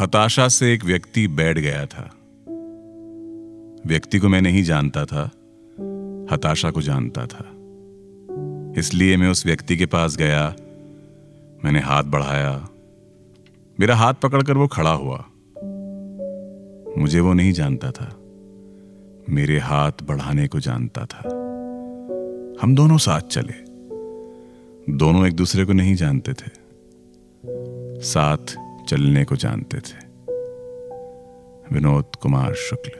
हताशा से एक व्यक्ति बैठ गया था। व्यक्ति को मैं नहीं जानता था, हताशा को जानता था। इसलिए मैं उस व्यक्ति के पास गया, मैंने हाथ बढ़ाया। मेरा हाथ पकड़कर वो खड़ा हुआ। मुझे वो नहीं जानता था, मेरे हाथ बढ़ाने को जानता था। हम दोनों साथ चले। दोनों एक दूसरे को नहीं जानते थे। साथ चलने को जानते थे। विनोद कुमार शुक्ल।